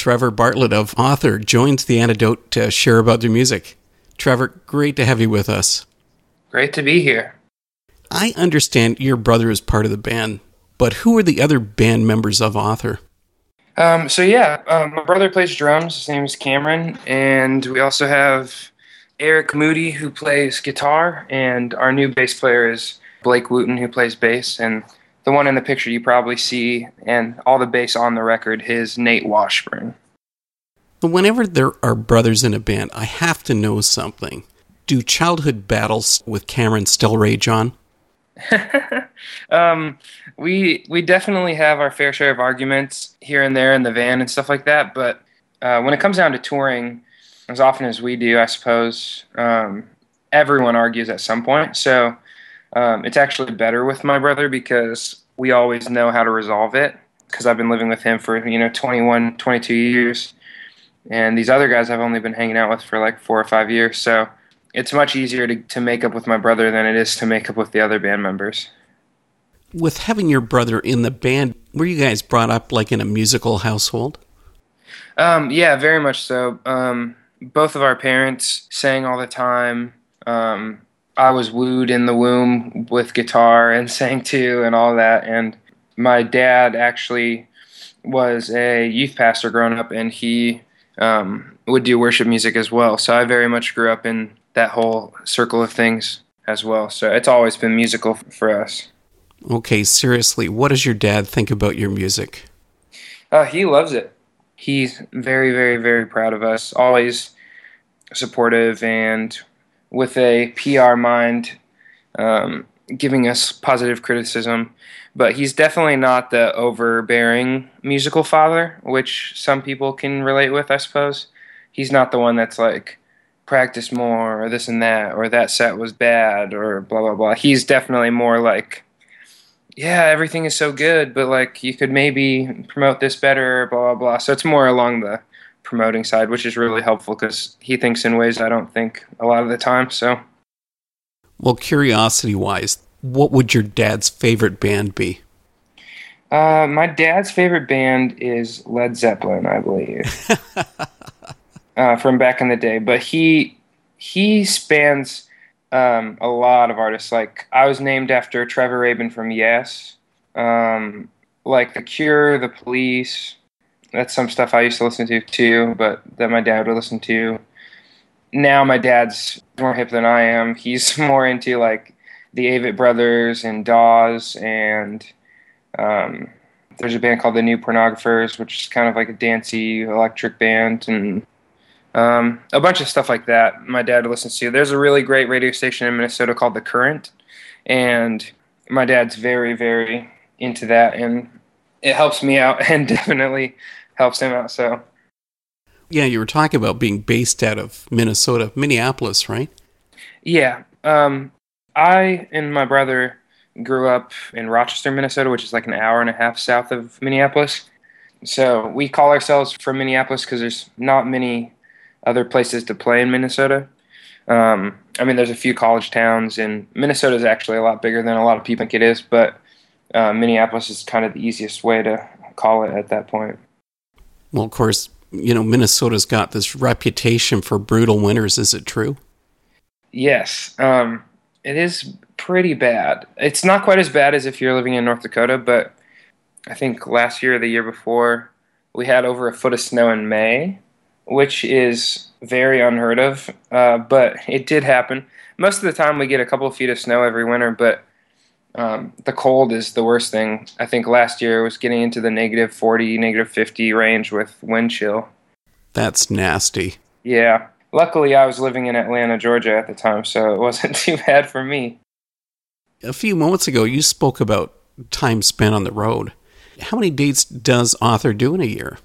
Trevor Bartlett of Author joins the antidote to share about their music. Trevor, great to have you with us. Great to be here. I understand your brother is part of the band, but who are the other band members of Author? Um, so yeah, um, my brother plays drums. His name is Cameron, and we also have Eric Moody who plays guitar, and our new bass player is Blake Wooten who plays bass, and the one in the picture you probably see, and all the bass on the record is Nate Washburn. Whenever there are brothers in a band, I have to know something. Do childhood battles with Cameron still rage on? um, we we definitely have our fair share of arguments here and there in the van and stuff like that. But uh, when it comes down to touring, as often as we do, I suppose um, everyone argues at some point. So um, it's actually better with my brother because we always know how to resolve it. Because I've been living with him for you know 21, 22 years, and these other guys I've only been hanging out with for like four or five years. So it's much easier to, to make up with my brother than it is to make up with the other band members. With having your brother in the band, were you guys brought up like in a musical household? Um, yeah, very much so. Um, both of our parents sang all the time. Um, I was wooed in the womb with guitar and sang too, and all that. And my dad actually was a youth pastor growing up, and he um, would do worship music as well. So I very much grew up in that whole circle of things as well. So it's always been musical for us. Okay, seriously, what does your dad think about your music? Uh, he loves it. He's very, very, very proud of us. Always supportive and with a PR mind, um, giving us positive criticism. But he's definitely not the overbearing musical father, which some people can relate with, I suppose. He's not the one that's like, practice more or this and that or that set was bad or blah blah blah. He's definitely more like yeah, everything is so good, but like you could maybe promote this better, blah blah blah. So it's more along the promoting side, which is really helpful because he thinks in ways I don't think a lot of the time. So, well, curiosity wise, what would your dad's favorite band be? Uh, my dad's favorite band is Led Zeppelin, I believe. uh, from back in the day, but he he spans um, a lot of artists. Like I was named after Trevor Rabin from Yes, um, like The Cure, The Police. That's some stuff I used to listen to too, but that my dad would listen to. Now my dad's more hip than I am. He's more into like the Avett Brothers and Dawes, and um, there's a band called the New Pornographers, which is kind of like a dancey electric band, and um, a bunch of stuff like that. My dad listens to. There's a really great radio station in Minnesota called The Current, and my dad's very, very into that, and it helps me out, and definitely helps him out. So, yeah, you were talking about being based out of Minnesota, Minneapolis, right? Yeah, um, I and my brother grew up in Rochester, Minnesota, which is like an hour and a half south of Minneapolis. So we call ourselves from Minneapolis because there's not many other places to play in Minnesota. Um, I mean, there's a few college towns, and Minnesota is actually a lot bigger than a lot of people think it is. But uh, Minneapolis is kind of the easiest way to call it at that point. Well, of course, you know Minnesota's got this reputation for brutal winters. Is it true? Yes, um, it is pretty bad. It's not quite as bad as if you're living in North Dakota, but I think last year or the year before we had over a foot of snow in May, which is very unheard of, uh, but it did happen. Most of the time, we get a couple of feet of snow every winter, but um, the cold is the worst thing. I think last year was getting into the negative 40, negative 50 range with wind chill. That's nasty. Yeah. Luckily, I was living in Atlanta, Georgia at the time, so it wasn't too bad for me. A few moments ago, you spoke about time spent on the road. How many dates does Author do in a year?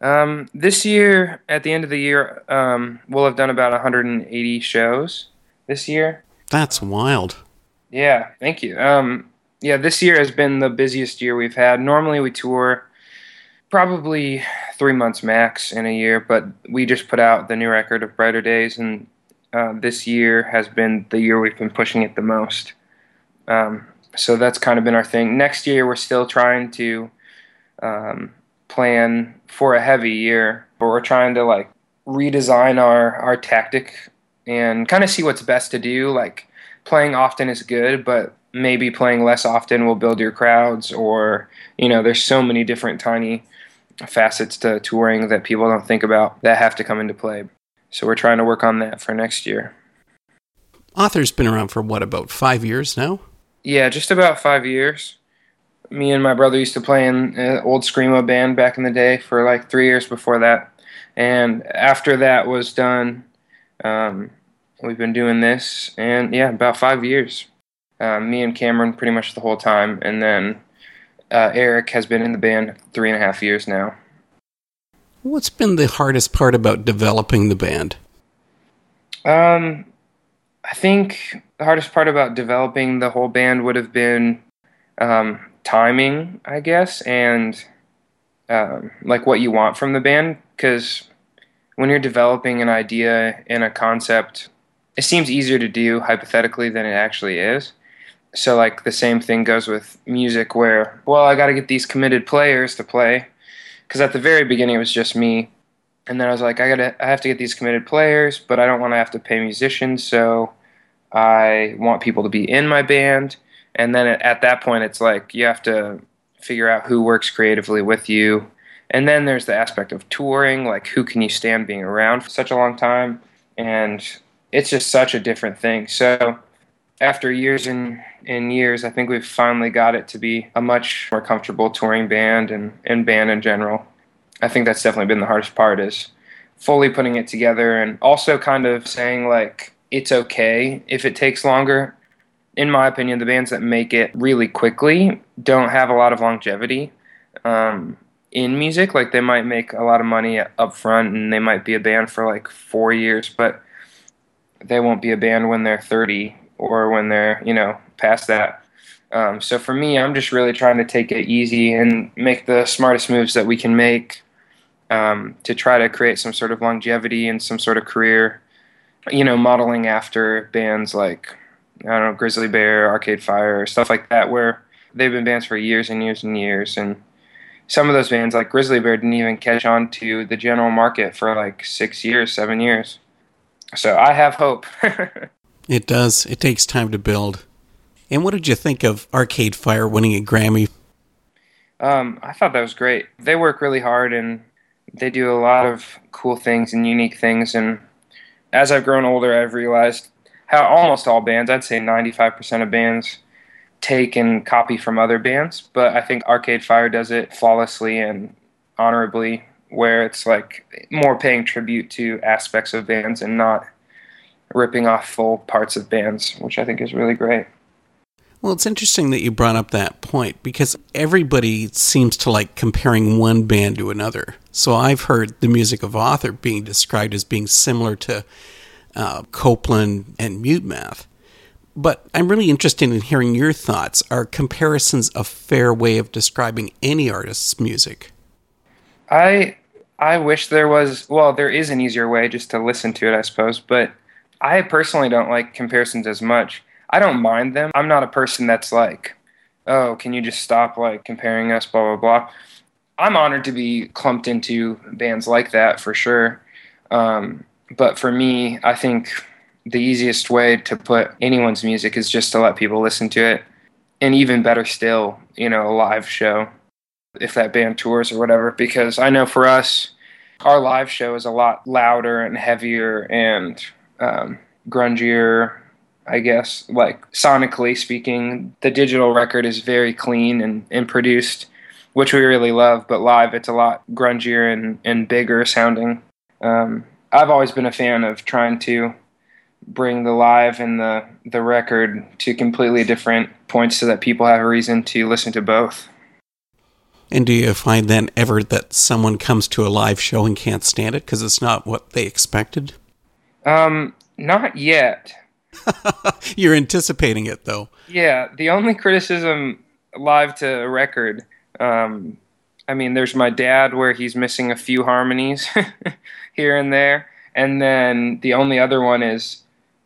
Um, this year, at the end of the year, um, we'll have done about 180 shows this year. That's wild. Yeah, thank you. Um, yeah, this year has been the busiest year we've had. Normally, we tour probably three months max in a year, but we just put out the new record of Brighter Days, and uh, this year has been the year we've been pushing it the most. Um, so that's kind of been our thing. Next year, we're still trying to um, plan for a heavy year, but we're trying to like redesign our our tactic and kind of see what's best to do. Like playing often is good, but maybe playing less often will build your crowds or you know there's so many different tiny facets to touring that people don't think about that have to come into play. So we're trying to work on that for next year. Author's been around for what about five years now? Yeah just about five years. Me and my brother used to play in an old screamo band back in the day for like three years before that. And after that was done um, we've been doing this and yeah about five years uh, me and Cameron pretty much the whole time, and then uh, Eric has been in the band three and a half years now. What's been the hardest part about developing the band? Um, I think the hardest part about developing the whole band would have been um, timing, I guess, and um, like what you want from the band. Because when you're developing an idea and a concept, it seems easier to do hypothetically than it actually is. So like the same thing goes with music where well i got to get these committed players to play. Because at the very beginning it was just me. And then i was like i gotta i have to get these committed players but i don't want to have to pay musicians. So i want people to be in my band. And then at that point it's like you have to figure out who works creatively with you. And then there's the aspect of touring like who can you stand being around for such a long time? And it's just such a different thing so after years and, and years, I think we've finally got it to be a much more comfortable touring band and, and band in general. I think that's definitely been the hardest part is fully putting it together and also kind of saying like it's okay if it takes longer. In my opinion, the bands that make it really quickly don't have a lot of longevity um, in music. Like they might make a lot of money up front and they might be a band for like four years, but they won't be a band when they're 30 or when they're you know past that. Um, so for me, I'm just really trying to take it easy and make the smartest moves that we can make um, to try to create some sort of longevity and some sort of career. You know, modeling after bands like I don't know Grizzly Bear, Arcade Fire, stuff like that, where they've been bands for years and years and years, and some of those bands like Grizzly Bear didn't even catch on to the general market for like six years, seven years. So I have hope. It does. It takes time to build. And what did you think of Arcade Fire winning a Grammy? Um, I thought that was great. They work really hard and they do a lot of cool things and unique things. And as I've grown older, I've realized how almost all bands, I'd say 95% of bands, take and copy from other bands. But I think Arcade Fire does it flawlessly and honorably, where it's like more paying tribute to aspects of bands and not ripping off full parts of bands, which I think is really great. Well, it's interesting that you brought up that point because everybody seems to like comparing one band to another. So I've heard the music of Author being described as being similar to uh, Copeland and Mute Math. But I'm really interested in hearing your thoughts. Are comparisons a fair way of describing any artist's music? I I wish there was. Well, there is an easier way just to listen to it, I suppose. But I personally don't like comparisons as much. I don't mind them. I'm not a person that's like, oh, can you just stop like comparing us, blah, blah, blah. I'm honored to be clumped into bands like that for sure. Um, but for me, I think the easiest way to put anyone's music is just to let people listen to it. And even better still, you know, a live show if that band tours or whatever. Because I know for us, our live show is a lot louder and heavier and um, grungier, I guess. Like sonically speaking, the digital record is very clean and, and produced, which we really love. But live, it's a lot grungier and, and bigger sounding. Um, I've always been a fan of trying to bring the live and the the record to completely different points so that people have a reason to listen to both. And do you find then ever that someone comes to a live show and can't stand it because it's not what they expected? Um, not yet. You're anticipating it though. Yeah, the only criticism live to a record, um, I mean, there's my dad where he's missing a few harmonies here and there, and then the only other one is,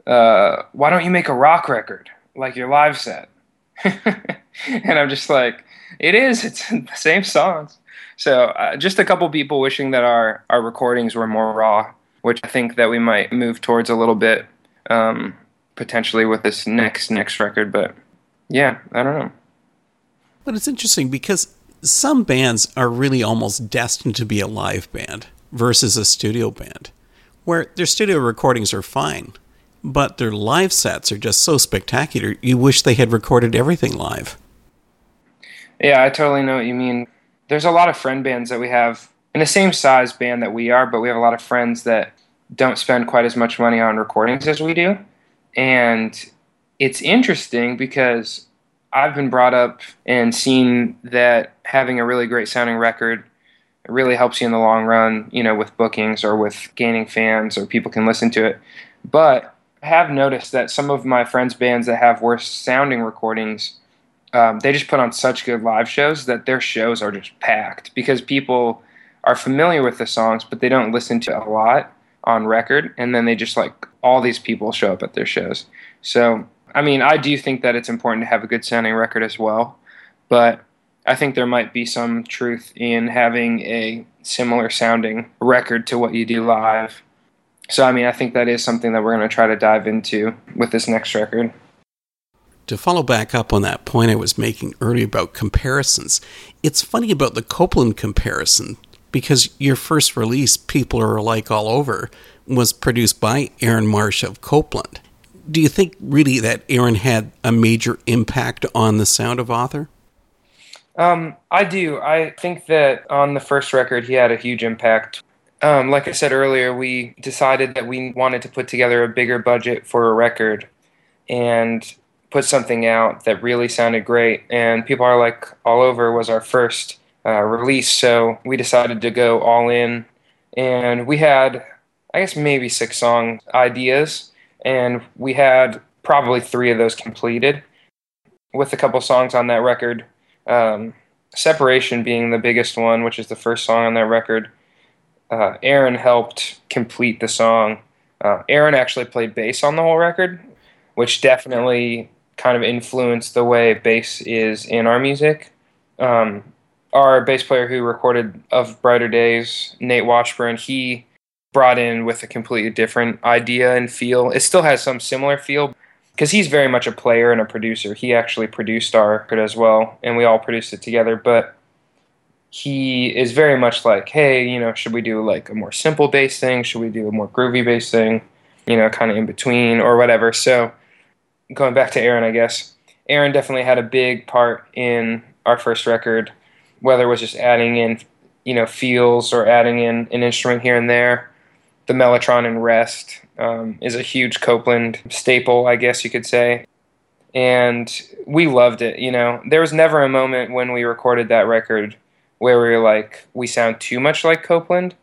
uh, why don't you make a rock record like your live set? and I'm just like, it is. It's the same songs. So uh, just a couple people wishing that our our recordings were more raw, which I think that we might move towards a little bit, um, potentially with this next next record. But yeah, I don't know. But it's interesting because some bands are really almost destined to be a live band versus a studio band, where their studio recordings are fine, but their live sets are just so spectacular, you wish they had recorded everything live. Yeah, I totally know what you mean. There's a lot of friend bands that we have in the same size band that we are, but we have a lot of friends that don't spend quite as much money on recordings as we do. And it's interesting because I've been brought up and seen that having a really great sounding record really helps you in the long run, you know, with bookings or with gaining fans or people can listen to it. But I have noticed that some of my friends' bands that have worse sounding recordings, um, they just put on such good live shows that their shows are just packed because people are familiar with the songs, but they don't listen to a lot on record. And then they just like all these people show up at their shows. So I mean, I do think that it's important to have a good sounding record as well, but I think there might be some truth in having a similar sounding record to what you do live. So, I mean, I think that is something that we're going to try to dive into with this next record. To follow back up on that point I was making earlier about comparisons, it's funny about the Copeland comparison because your first release, People Are Alike All Over, was produced by Aaron Marsh of Copeland do you think really that Aaron had a major impact on the sound of Author? Um, I do. I think that on the first record, he had a huge impact. Um, like I said earlier, we decided that we wanted to put together a bigger budget for a record and put something out that really sounded great. And People Are Like All Over was our first uh, release, so we decided to go all in. And we had, I guess, maybe six song ideas and we had probably three of those completed with a couple songs on that record. Um, Separation being the biggest one, which is the first song on that record. Uh, Aaron helped complete the song. Uh, Aaron actually played bass on the whole record, which definitely kind of influenced the way bass is in our music. Um, our bass player who recorded Of Brighter Days, Nate Washburn, he brought in with a completely different idea and feel. It still has some similar feel because he's very much a player and a producer. He actually produced our record as well, and we all produced it together. But he is very much like, hey, you know, should we do like a more simple bass thing? Should we do a more groovy bass thing? You know, kind of in between or whatever. So going back to Aaron, I guess Aaron definitely had a big part in our first record, whether it was just adding in, you know, feels or adding in an instrument here and there the Mellotron and Rest um, is a huge Copeland staple, I guess you could say. And we loved it. You know, there was never a moment when we recorded that record where we were like, we sound too much like Copeland.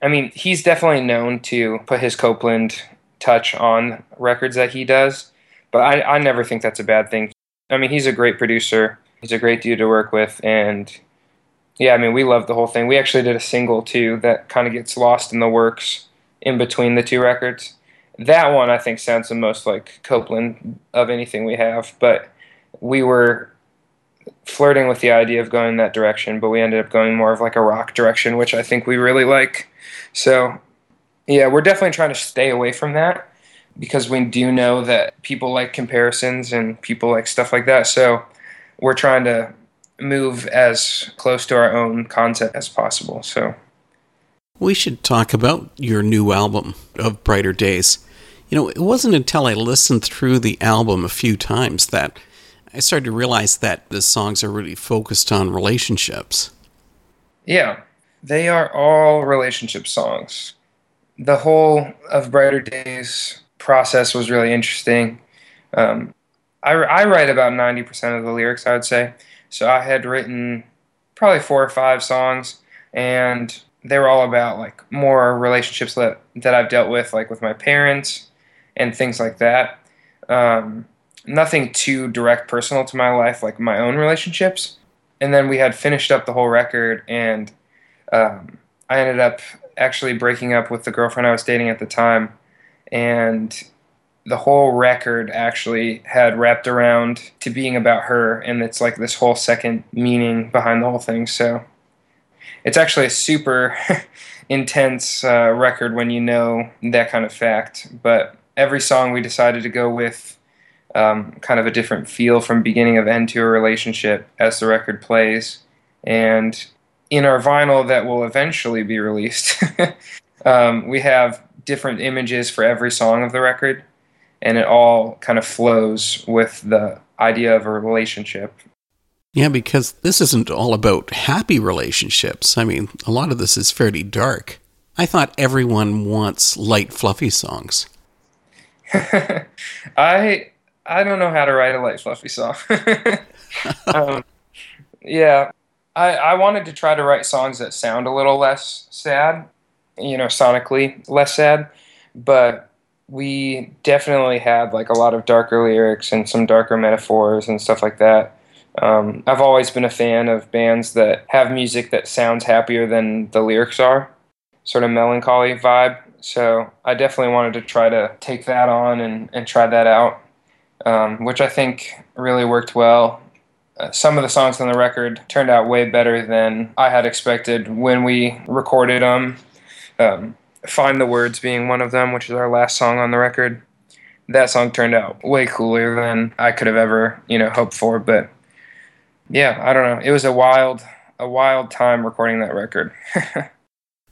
I mean, he's definitely known to put his Copeland touch on records that he does, but I, I never think that's a bad thing. I mean, he's a great producer. He's a great dude to work with, and yeah, I mean, we love the whole thing. We actually did a single too that kind of gets lost in the works in between the two records. That one I think sounds the most like Copeland of anything we have, but we were flirting with the idea of going that direction, but we ended up going more of like a rock direction, which I think we really like. So, yeah, we're definitely trying to stay away from that because we do know that people like comparisons and people like stuff like that. So, we're trying to move as close to our own concept as possible. So we should talk about your new album of Brighter Days. You know, it wasn't until I listened through the album a few times that I started to realize that the songs are really focused on relationships. Yeah, they are all relationship songs. The whole of Brighter Days process was really interesting. Um, I, I write about 90% of the lyrics, I would say. So I had written probably four or five songs, and they were all about like more relationships that that I've dealt with, like with my parents and things like that. Um, nothing too direct personal to my life, like my own relationships. And then we had finished up the whole record, and um, I ended up actually breaking up with the girlfriend I was dating at the time, and the whole record actually had wrapped around to being about her and it's like this whole second meaning behind the whole thing so it's actually a super intense uh, record when you know that kind of fact. But every song we decided to go with um, kind of a different feel from beginning of end to a relationship as the record plays. And in our vinyl that will eventually be released, um, we have different images for every song of the record, and it all kind of flows with the idea of a relationship. Yeah, because this isn't all about happy relationships. I mean, a lot of this is fairly dark. I thought everyone wants light, fluffy songs. I I don't know how to write a light, fluffy song. um, yeah, I I wanted to try to write songs that sound a little less sad, you know, sonically less sad, but we definitely had like a lot of darker lyrics and some darker metaphors and stuff like that. Um, I've always been a fan of bands that have music that sounds happier than the lyrics are, sort of melancholy vibe. So I definitely wanted to try to take that on and, and try that out, um, which I think really worked well. Uh, some of the songs on the record turned out way better than I had expected when we recorded them. Um, Find the Words being one of them, which is our last song on the record. That song turned out way cooler than I could have ever, you know, hoped for. But yeah, I don't know. It was a wild, a wild time recording that record.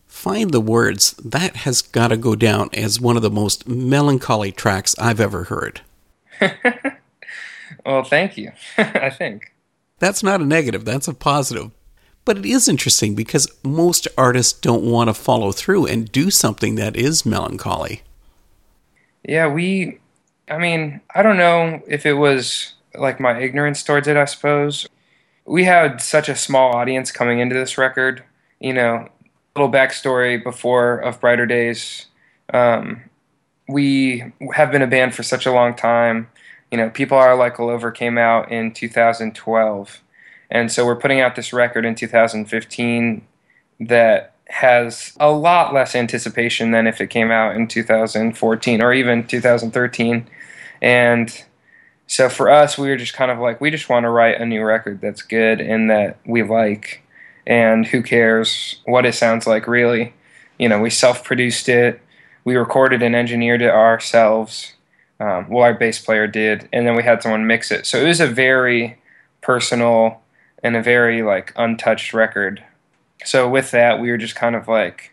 Find the Words, that has got to go down as one of the most melancholy tracks I've ever heard. well, thank you, I think. That's not a negative, that's a positive. But it is interesting because most artists don't want to follow through and do something that is melancholy. Yeah, we, I mean, I don't know if it was like my ignorance towards it, I suppose. We had such a small audience coming into this record. You know, little backstory before of Brighter Days. Um, we have been a band for such a long time. You know, People Are Like All Over came out in 2012 and so we're putting out this record in 2015 that has a lot less anticipation than if it came out in 2014 or even 2013. And so for us, we were just kind of like, we just want to write a new record that's good and that we like. And who cares what it sounds like, really? You know, we self produced it, we recorded and engineered it ourselves. Um, well, our bass player did, and then we had someone mix it. So it was a very personal and a very like untouched record. So with that, we were just kind of like,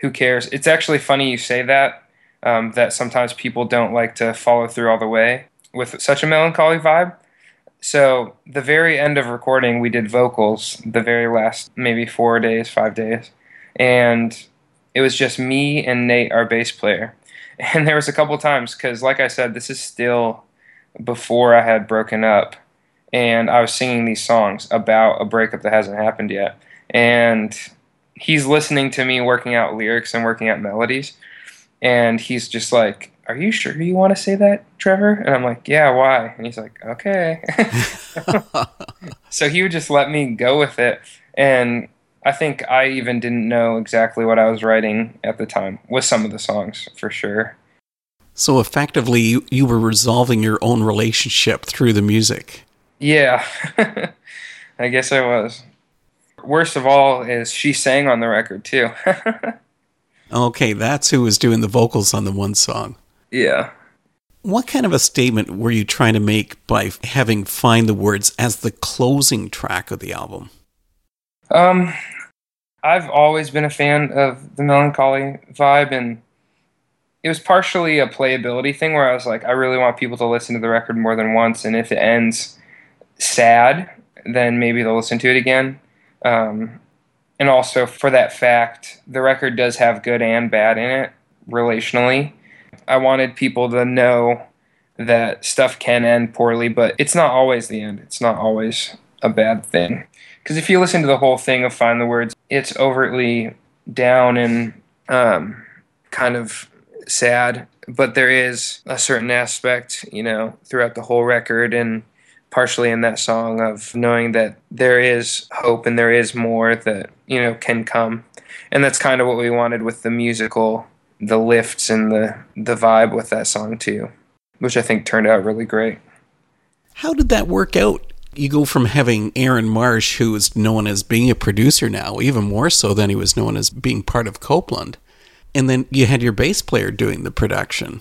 who cares? It's actually funny you say that. Um, that sometimes people don't like to follow through all the way with such a melancholy vibe. So the very end of recording, we did vocals. The very last maybe four days, five days, and it was just me and Nate, our bass player. And there was a couple times because, like I said, this is still before I had broken up and I was singing these songs about a breakup that hasn't happened yet. And he's listening to me working out lyrics and working out melodies. And he's just like, Are you sure you want to say that, Trevor? And I'm like, Yeah, why? And he's like, Okay. so he would just let me go with it. And I think I even didn't know exactly what I was writing at the time with some of the songs for sure. So effectively, you, you were resolving your own relationship through the music. Yeah, I guess I was. Worst of all is she sang on the record too. okay, that's who was doing the vocals on the one song. Yeah. What kind of a statement were you trying to make by having Find the Words as the closing track of the album? Um, I've always been a fan of the melancholy vibe, and it was partially a playability thing where I was like, I really want people to listen to the record more than once, and if it ends sad, then maybe they'll listen to it again. Um, and also for that fact, the record does have good and bad in it relationally. I wanted people to know that stuff can end poorly, but it's not always the end. It's not always a bad thing. Because if you listen to the whole thing of Find the Words, it's overtly down and um, kind of sad, but there is a certain aspect, you know, throughout the whole record and partially in that song of knowing that there is hope and there is more that you know can come and that's kind of what we wanted with the musical the lifts and the the vibe with that song too which i think turned out really great how did that work out You go from having Aaron Marsh, who is known as being a producer now, even more so than he was known as being part of Copeland. And then you had your bass player doing the production.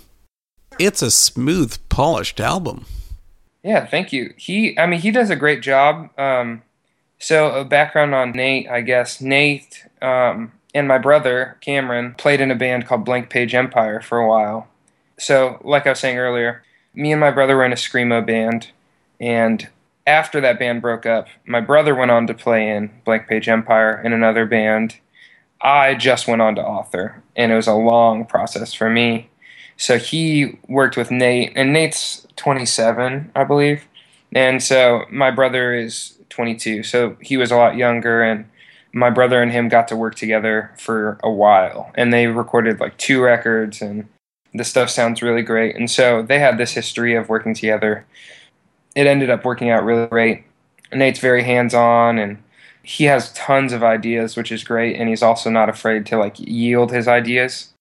It's a smooth, polished album. Yeah, thank you. He, I mean, he does a great job. Um, so, a background on Nate, I guess. Nate um, and my brother, Cameron, played in a band called Blank Page Empire for a while. So, like I was saying earlier, me and my brother were in a Screamo band. And after that band broke up, my brother went on to play in Blank Page Empire in another band. I just went on to author, and it was a long process for me. So he worked with Nate, and Nate's 27, I believe. And so my brother is 22, so he was a lot younger, and my brother and him got to work together for a while, and they recorded like two records, and the stuff sounds really great. And so they had this history of working together. It ended up working out really great. Nate's very hands on, and he has tons of ideas, which is great, and he's also not afraid to like yield his ideas.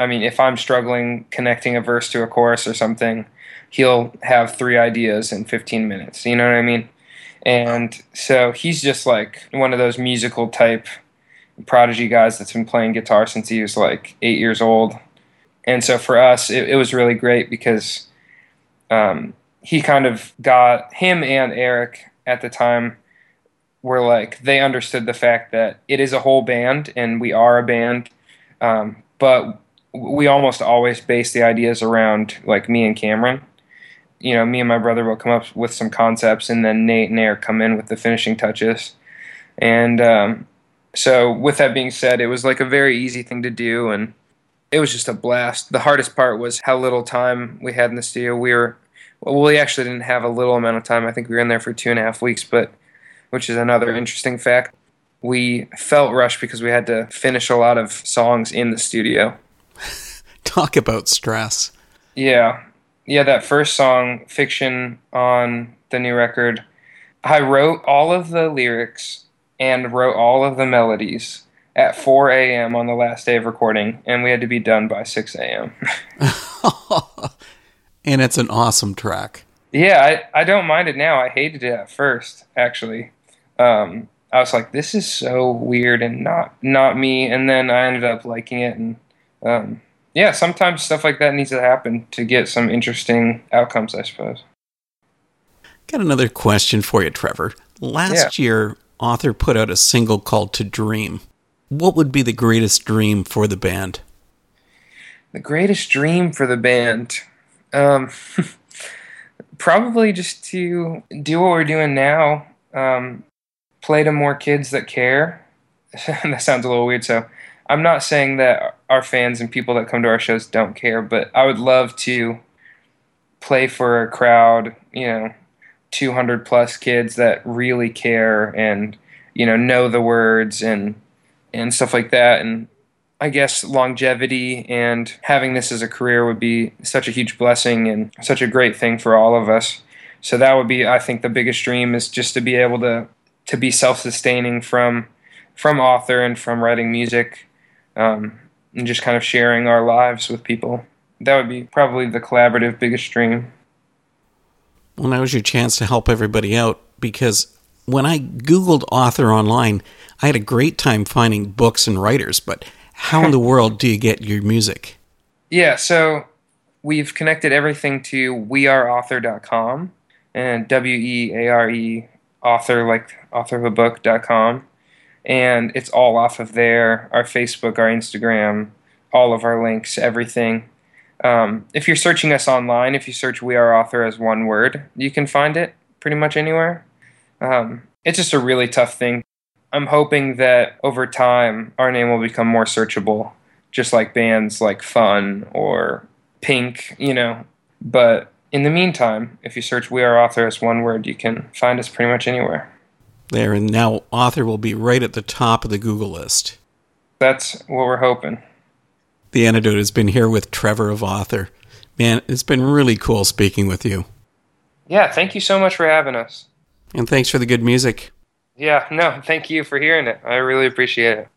I mean, if I'm struggling connecting a verse to a chorus or something, he'll have three ideas in 15 minutes. You know what I mean? And so he's just like one of those musical type prodigy guys that's been playing guitar since he was like eight years old. And so for us, it, it was really great because um, he kind of got him and Eric at the time were like they understood the fact that it is a whole band and we are a band, um, but we almost always base the ideas around like me and Cameron. You know, me and my brother will come up with some concepts, and then Nate and Eric come in with the finishing touches. And um, so, with that being said, it was like a very easy thing to do, and it was just a blast. The hardest part was how little time we had in the studio. We were, well, we actually didn't have a little amount of time. I think we were in there for two and a half weeks, but which is another interesting fact. We felt rushed because we had to finish a lot of songs in the studio. Talk about stress. Yeah. Yeah, that first song, Fiction, on the new record, I wrote all of the lyrics and wrote all of the melodies at 4 a.m. on the last day of recording, and we had to be done by 6 a.m. and it's an awesome track. Yeah, I, I don't mind it now. I hated it at first, actually um, I was like, this is so weird and not not me. And then I ended up liking it, and um, yeah, sometimes stuff like that needs to happen to get some interesting outcomes, I suppose. Got another question for you, Trevor. Last yeah. year, author put out a single called "To Dream." What would be the greatest dream for the band? The greatest dream for the band. Um, probably just to do what we're doing now. Um, play to more kids that care. that sounds a little weird. So I'm not saying that our fans and people that come to our shows don't care, but I would love to play for a crowd, you know, 200 plus kids that really care and you know know the words and and stuff like that and I guess longevity and having this as a career would be such a huge blessing and such a great thing for all of us. So that would be I think the biggest dream is just to be able to to be self-sustaining from from author and from writing music um, and just kind of sharing our lives with people. That would be probably the collaborative biggest dream. Well now is your chance to help everybody out because when i googled author online i had a great time finding books and writers but how in the world do you get your music? Yeah so we've connected everything to weareauthor.com and w-e-a-r-e author like author of a authorofabook.com and it's all off of there our facebook our instagram all of our links everything. Um, if you're searching us online if you search we are author as one word you can find it pretty much anywhere. Um, it's just a really tough thing. I'm hoping that over time our name will become more searchable just like bands like fun or pink you know. But in the meantime, if you search We Are Author as one word, you can find us pretty much anywhere. There, and now author will be right at the top of the Google list. That's what we're hoping. The antidote has been here with Trevor of Author. Man, it's been really cool speaking with you. Yeah, thank you so much for having us. And thanks for the good music. Yeah, no, thank you for hearing it. I really appreciate it.